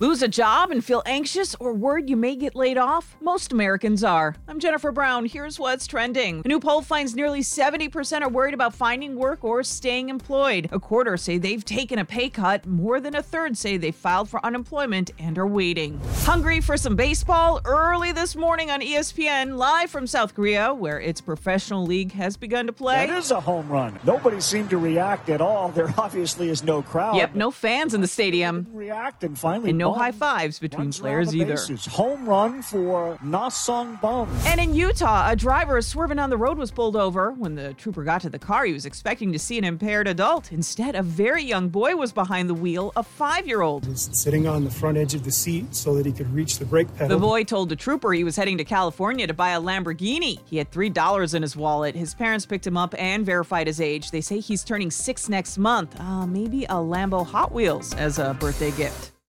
Lose a job and feel anxious or worried you may get laid off? Most Americans are. I'm Jennifer Brown. Here's what's trending. A new poll finds nearly 70% are worried about finding work or staying employed. A quarter say they've taken a pay cut. More than a third say they filed for unemployment and are waiting. Hungry for some baseball? Early this morning on ESPN, live from South Korea, where its professional league has begun to play. That is a home run. Nobody seemed to react at all. There obviously is no crowd. Yep, no fans in the stadium. React and finally. And no high fives between players either. Bases. Home run for Na-Sung Bum. And in Utah, a driver swerving on the road was pulled over. When the trooper got to the car, he was expecting to see an impaired adult. Instead, a very young boy was behind the wheel, a five year old. Was sitting on the front edge of the seat so that he could reach the brake pedal. The boy told the trooper he was heading to California to buy a Lamborghini. He had $3 in his wallet. His parents picked him up and verified his age. They say he's turning six next month. Uh, maybe a Lambo Hot Wheels as a birthday gift.